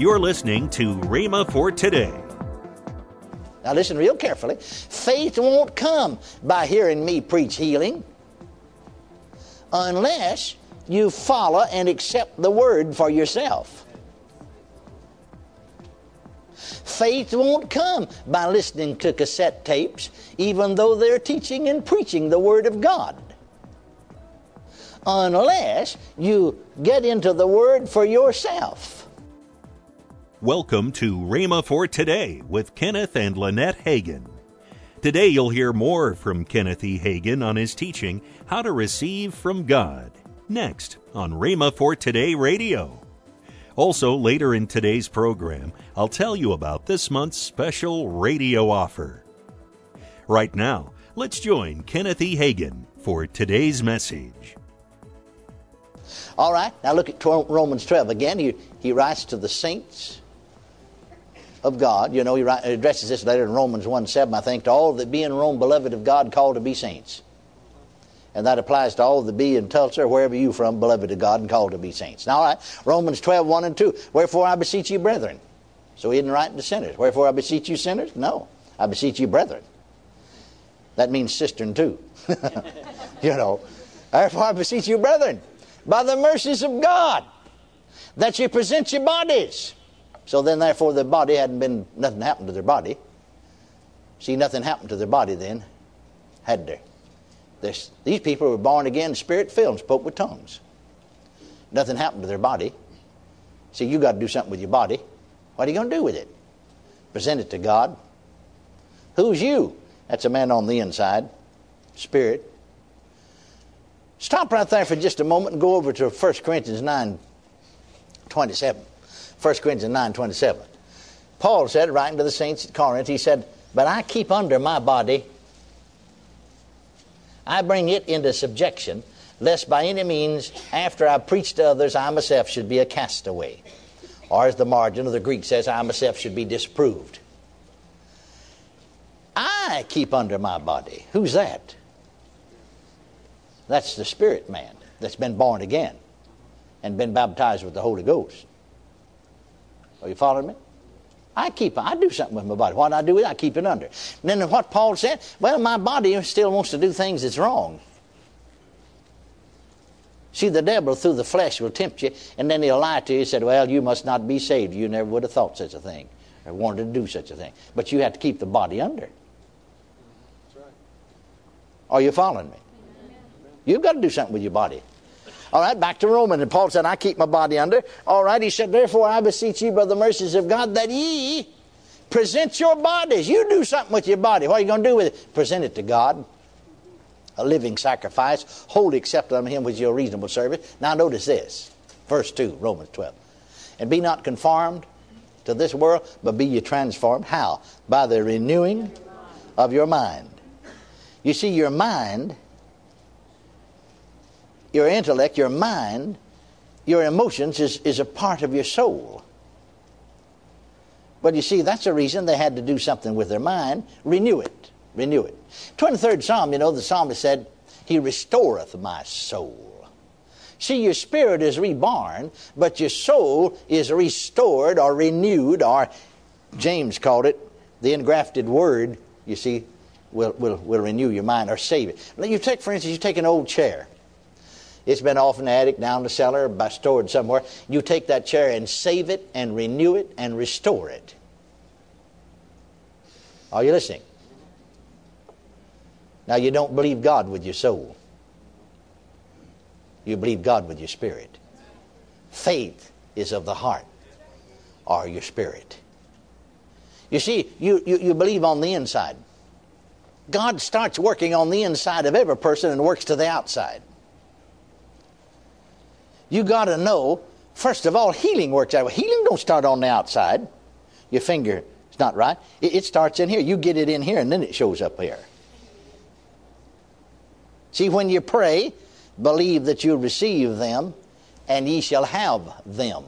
You're listening to Rhema for today. Now listen real carefully. Faith won't come by hearing me preach healing unless you follow and accept the word for yourself. Faith won't come by listening to cassette tapes, even though they're teaching and preaching the Word of God. Unless you get into the Word for yourself. Welcome to Rhema for Today with Kenneth and Lynette Hagin. Today you'll hear more from Kenneth E. Hagin on his teaching, How to Receive from God, next on Rhema for Today Radio. Also, later in today's program, I'll tell you about this month's special radio offer. Right now, let's join Kenneth E. Hagin for today's message. All right, now look at Romans 12 again. He, he writes to the saints of God. You know, he addresses this later in Romans 1 7, I think, to all that be in Rome, beloved of God, called to be saints. And that applies to all that be in Tulsa wherever you from, beloved of God, and called to be saints. Now, all right, Romans 12 1 and 2. Wherefore I beseech you, brethren. So he didn't write to sinners. Wherefore I beseech you, sinners? No. I beseech you, brethren. That means sistern too. you know. Therefore I beseech you, brethren, by the mercies of God, that you present your bodies so then, therefore, the body hadn't been, nothing happened to their body. See, nothing happened to their body then, had there? This, these people were born again, spirit filled, and spoke with tongues. Nothing happened to their body. See, you got to do something with your body. What are you going to do with it? Present it to God. Who's you? That's a man on the inside, spirit. Stop right there for just a moment and go over to 1 Corinthians 9 27. 1 Corinthians 9 27. Paul said, writing to the saints at Corinth, he said, But I keep under my body, I bring it into subjection, lest by any means, after I preach to others, I myself should be a castaway. Or as the margin of the Greek says, I myself should be disproved. I keep under my body. Who's that? That's the spirit man that's been born again and been baptized with the Holy Ghost. Are you following me? I keep, I do something with my body. What I do with it, I keep it under. And then what Paul said, well, my body still wants to do things that's wrong. See, the devil through the flesh will tempt you, and then he'll lie to you. He said, well, you must not be saved. You never would have thought such a thing or wanted to do such a thing. But you have to keep the body under. Right. Are you following me? You've got to do something with your body. All right, back to Romans. And Paul said, I keep my body under. All right, he said, Therefore I beseech you by the mercies of God that ye present your bodies. You do something with your body. What are you going to do with it? Present it to God. A living sacrifice, wholly accepted unto him with your reasonable service. Now notice this. Verse 2, Romans 12. And be not conformed to this world, but be ye transformed. How? By the renewing of your mind. You see, your mind your intellect, your mind, your emotions is, is a part of your soul. But you see, that's the reason they had to do something with their mind. Renew it. Renew it. 23rd Psalm, you know, the psalmist said, He restoreth my soul. See, your spirit is reborn, but your soul is restored or renewed, or James called it the engrafted word, you see, will, will, will renew your mind or save it. You take, for instance, you take an old chair. It's been off in the attic, down the cellar, by stored somewhere. You take that chair and save it and renew it and restore it. Are you listening? Now, you don't believe God with your soul, you believe God with your spirit. Faith is of the heart or your spirit. You see, you, you, you believe on the inside. God starts working on the inside of every person and works to the outside you got to know, first of all, healing works that way. Healing don't start on the outside. Your finger is not right. It, it starts in here. You get it in here, and then it shows up here. See, when you pray, believe that you receive them, and ye shall have them.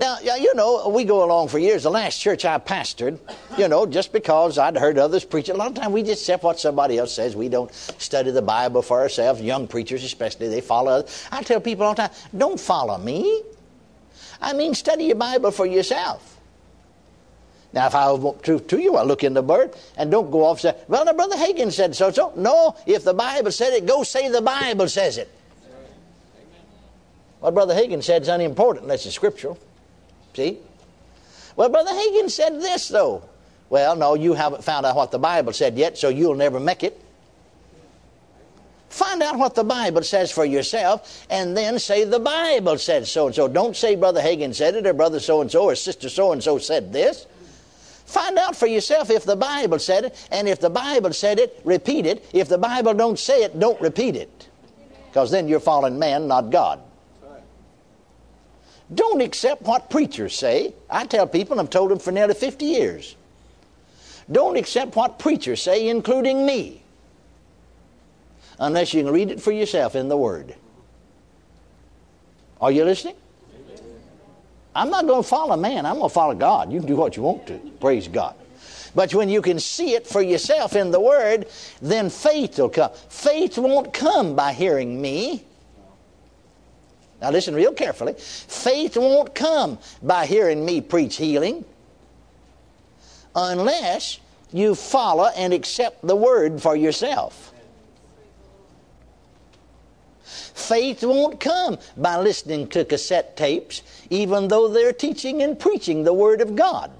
Now, you know, we go along for years. The last church I pastored, you know, just because I'd heard others preach, a lot of times we just accept what somebody else says. We don't study the Bible for ourselves. Young preachers, especially, they follow others. I tell people all the time, don't follow me. I mean, study your Bible for yourself. Now, if I want truth to you, I look in the Word and don't go off and say, well, now, Brother Hagin said so so. No, if the Bible said it, go say the Bible says it. What Brother Hagin said is unimportant unless it's scriptural. See? Well, Brother Hagin said this, though. Well, no, you haven't found out what the Bible said yet, so you'll never make it. Find out what the Bible says for yourself and then say the Bible said so and so. Don't say Brother Hagin said it or Brother so and so or Sister so and so said this. Find out for yourself if the Bible said it, and if the Bible said it, repeat it. If the Bible don't say it, don't repeat it. Because then you're fallen man, not God. Don't accept what preachers say. I tell people, I've told them for nearly 50 years. Don't accept what preachers say, including me, unless you can read it for yourself in the Word. Are you listening? I'm not going to follow man. I'm going to follow God. You can do what you want to. Praise God. But when you can see it for yourself in the Word, then faith will come. Faith won't come by hearing me. Now listen real carefully. Faith won't come by hearing me preach healing unless you follow and accept the Word for yourself. Faith won't come by listening to cassette tapes, even though they're teaching and preaching the Word of God.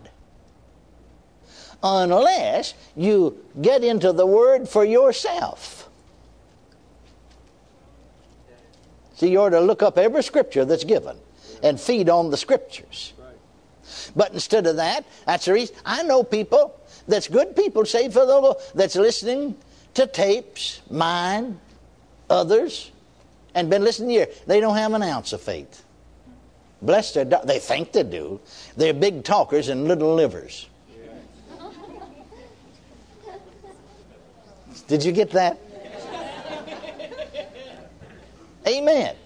Unless you get into the Word for yourself. See, you ought to look up every scripture that's given and feed on the scriptures. But instead of that, that's the reason I know people that's good people saved for the Lord that's listening to tapes, mine, others, and been listening here. They don't have an ounce of faith. Bless their, do- they think they do. They're big talkers and little livers. Did you get that? Amen.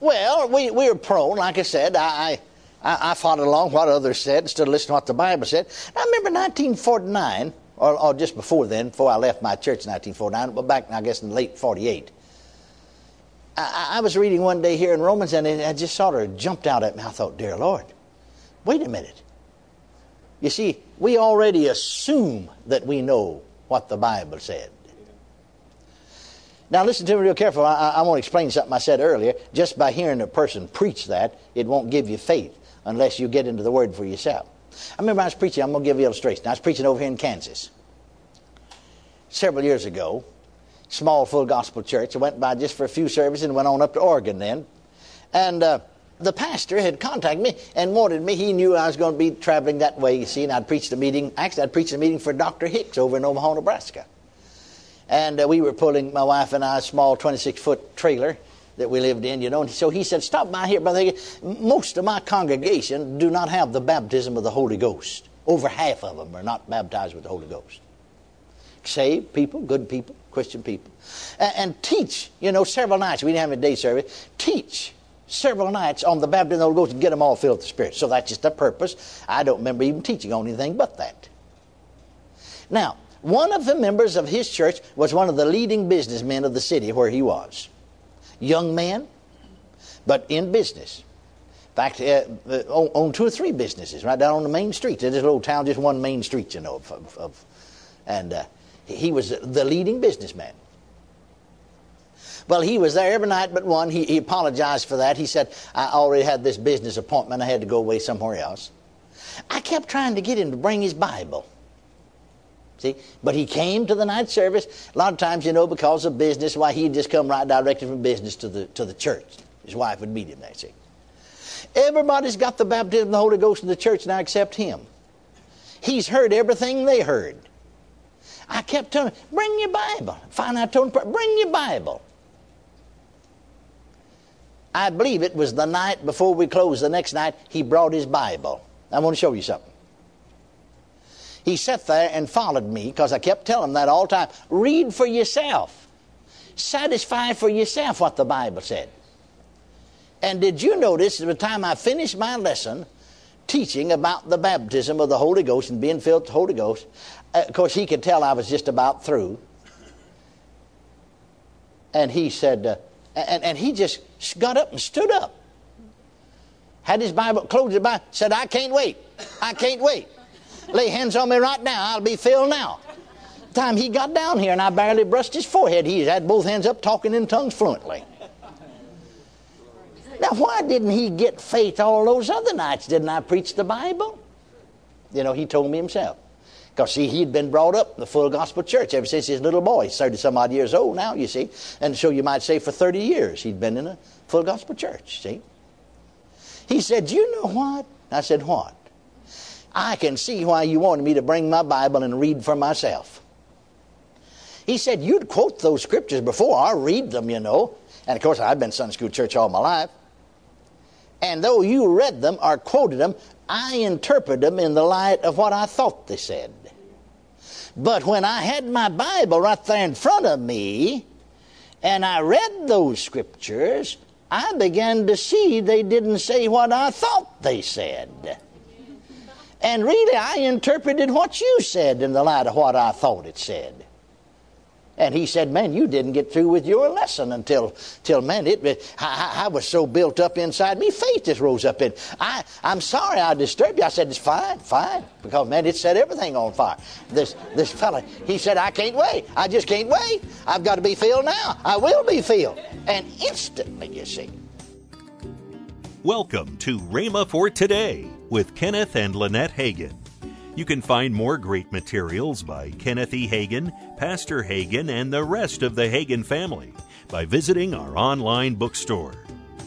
Well, we, we are prone, like I said, I, I, I followed along what others said instead of listening to what the Bible said. I remember 1949, or, or just before then, before I left my church in 1949, but back, I guess, in late 48. I, I was reading one day here in Romans, and it, it just sort of jumped out at me. I thought, dear Lord, wait a minute. You see, we already assume that we know what the Bible said. Now, listen to me real careful. I, I, want to explain something I said earlier. Just by hearing a person preach that, it won't give you faith unless you get into the Word for yourself. I remember I was preaching, I'm going to give you an illustration. I was preaching over here in Kansas several years ago, small full gospel church. I went by just for a few services and went on up to Oregon then. And uh, the pastor had contacted me and wanted me. He knew I was going to be traveling that way, you see, and I'd preached a meeting. Actually, I'd preached a meeting for Dr. Hicks over in Omaha, Nebraska. And uh, we were pulling, my wife and I, a small 26 foot trailer that we lived in, you know. And so he said, Stop by here, brother. Most of my congregation do not have the baptism of the Holy Ghost. Over half of them are not baptized with the Holy Ghost. Saved people, good people, Christian people. And, and teach, you know, several nights. We didn't have a day service. Teach several nights on the baptism of the Holy Ghost and get them all filled with the Spirit. So that's just the purpose. I don't remember even teaching on anything but that. Now, one of the members of his church was one of the leading businessmen of the city where he was. Young man, but in business. In fact, uh, uh, owned two or three businesses right down on the main street. This little town, just one main street, you know. Of, of, of and uh, he was the leading businessman. Well, he was there every night but one. He, he apologized for that. He said, I already had this business appointment. I had to go away somewhere else. I kept trying to get him to bring his Bible. See? But he came to the night service. A lot of times, you know, because of business, why he'd just come right directly from business to the to the church. His wife would meet him there, see. Everybody's got the baptism of the Holy Ghost in the church now except him. He's heard everything they heard. I kept telling him, bring your Bible. Finally, I told him, bring your Bible. I believe it was the night before we closed, the next night, he brought his Bible. I want to show you something. He sat there and followed me because I kept telling him that all the time. Read for yourself. Satisfy for yourself what the Bible said. And did you notice the time I finished my lesson teaching about the baptism of the Holy Ghost and being filled with the Holy Ghost, uh, of course, he could tell I was just about through. And he said, uh, And, and he just got up and stood up. Had his Bible, closed his Bible, said, I can't wait. I can't wait. Lay hands on me right now. I'll be filled now. The time he got down here and I barely brushed his forehead, he had both hands up talking in tongues fluently. Now, why didn't he get faith all those other nights? Didn't I preach the Bible? You know, he told me himself. Because, see, he'd been brought up in the full gospel church ever since his little boy. He's 30 some odd years old now, you see. And so you might say for 30 years he'd been in a full gospel church, see. He said, You know what? I said, What? I can see why you wanted me to bring my Bible and read for myself. He said, You'd quote those scriptures before. I read them, you know. And of course, I've been Sunday school church all my life. And though you read them or quoted them, I interpreted them in the light of what I thought they said. But when I had my Bible right there in front of me, and I read those scriptures, I began to see they didn't say what I thought they said. And really, I interpreted what you said in the light of what I thought it said. And he said, Man, you didn't get through with your lesson until, till man, it, I, I was so built up inside me, faith just rose up in. I, I'm sorry I disturbed you. I said, It's fine, fine. Because, man, it set everything on fire. This, this fella, he said, I can't wait. I just can't wait. I've got to be filled now. I will be filled. And instantly, you see. Welcome to Rhema for Today with Kenneth and Lynette Hagin. You can find more great materials by Kenneth E. Hagin, Pastor Hagin, and the rest of the Hagin family by visiting our online bookstore.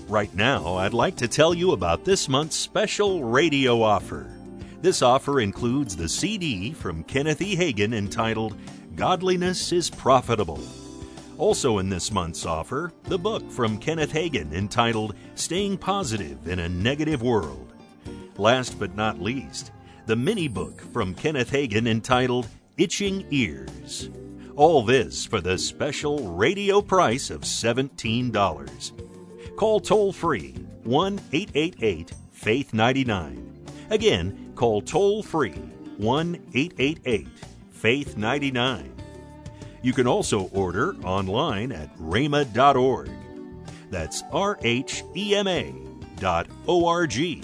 Right now, I'd like to tell you about this month's special radio offer. This offer includes the CD from Kenneth E. Hagin entitled Godliness is Profitable. Also, in this month's offer, the book from Kenneth Hagin entitled Staying Positive in a Negative World. Last but not least, the mini book from Kenneth Hagin entitled Itching Ears. All this for the special radio price of $17. Call toll free 1 888 Faith 99. Again, call toll free 1 888 Faith 99. You can also order online at rhema.org. That's R H E M A dot O R G.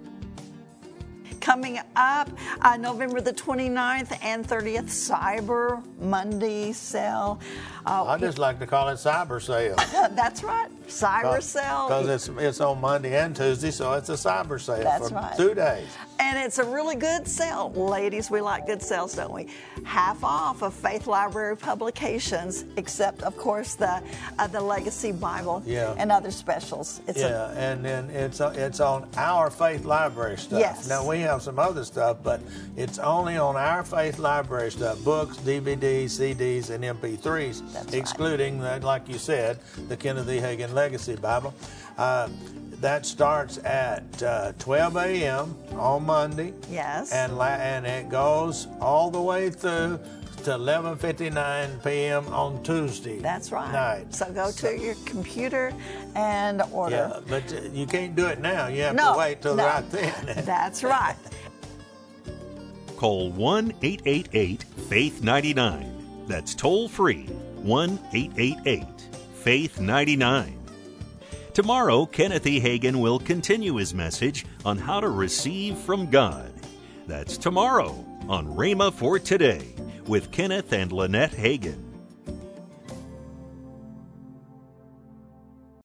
coming up uh, November the 29th and 30th, Cyber Monday sale. Uh, I just like to call it Cyber Sale. That's right, Cyber Sale. Because it's, it's on Monday and Tuesday, so it's a Cyber Sale That's for right. two days. And it's a really good sale. Ladies, we like good sales, don't we? Half off of Faith Library publications, except, of course, the uh, the Legacy Bible yeah. and other specials. It's yeah, a, and then it's, it's on our Faith Library stuff. Yes. Now, we have some other stuff, but it's only on our Faith Library stuff books, DVDs, CDs, and MP3s, That's excluding, right. like you said, the Kenneth. Hagin Legacy Bible. Uh, that starts at uh, 12 a.m. on Monday. Yes. And la- and it goes all the way through to 11:59 p.m. on Tuesday. That's right. Night. So go to your computer and order. Yeah, but uh, you can't do it now. You have no, to wait till no. right then. That's right. Call 1 888 Faith 99. That's toll free 1 888 Faith 99. Tomorrow, Kenneth E. Hagin will continue his message on how to receive from God. That's tomorrow on Rhema for Today with Kenneth and Lynette Hagin.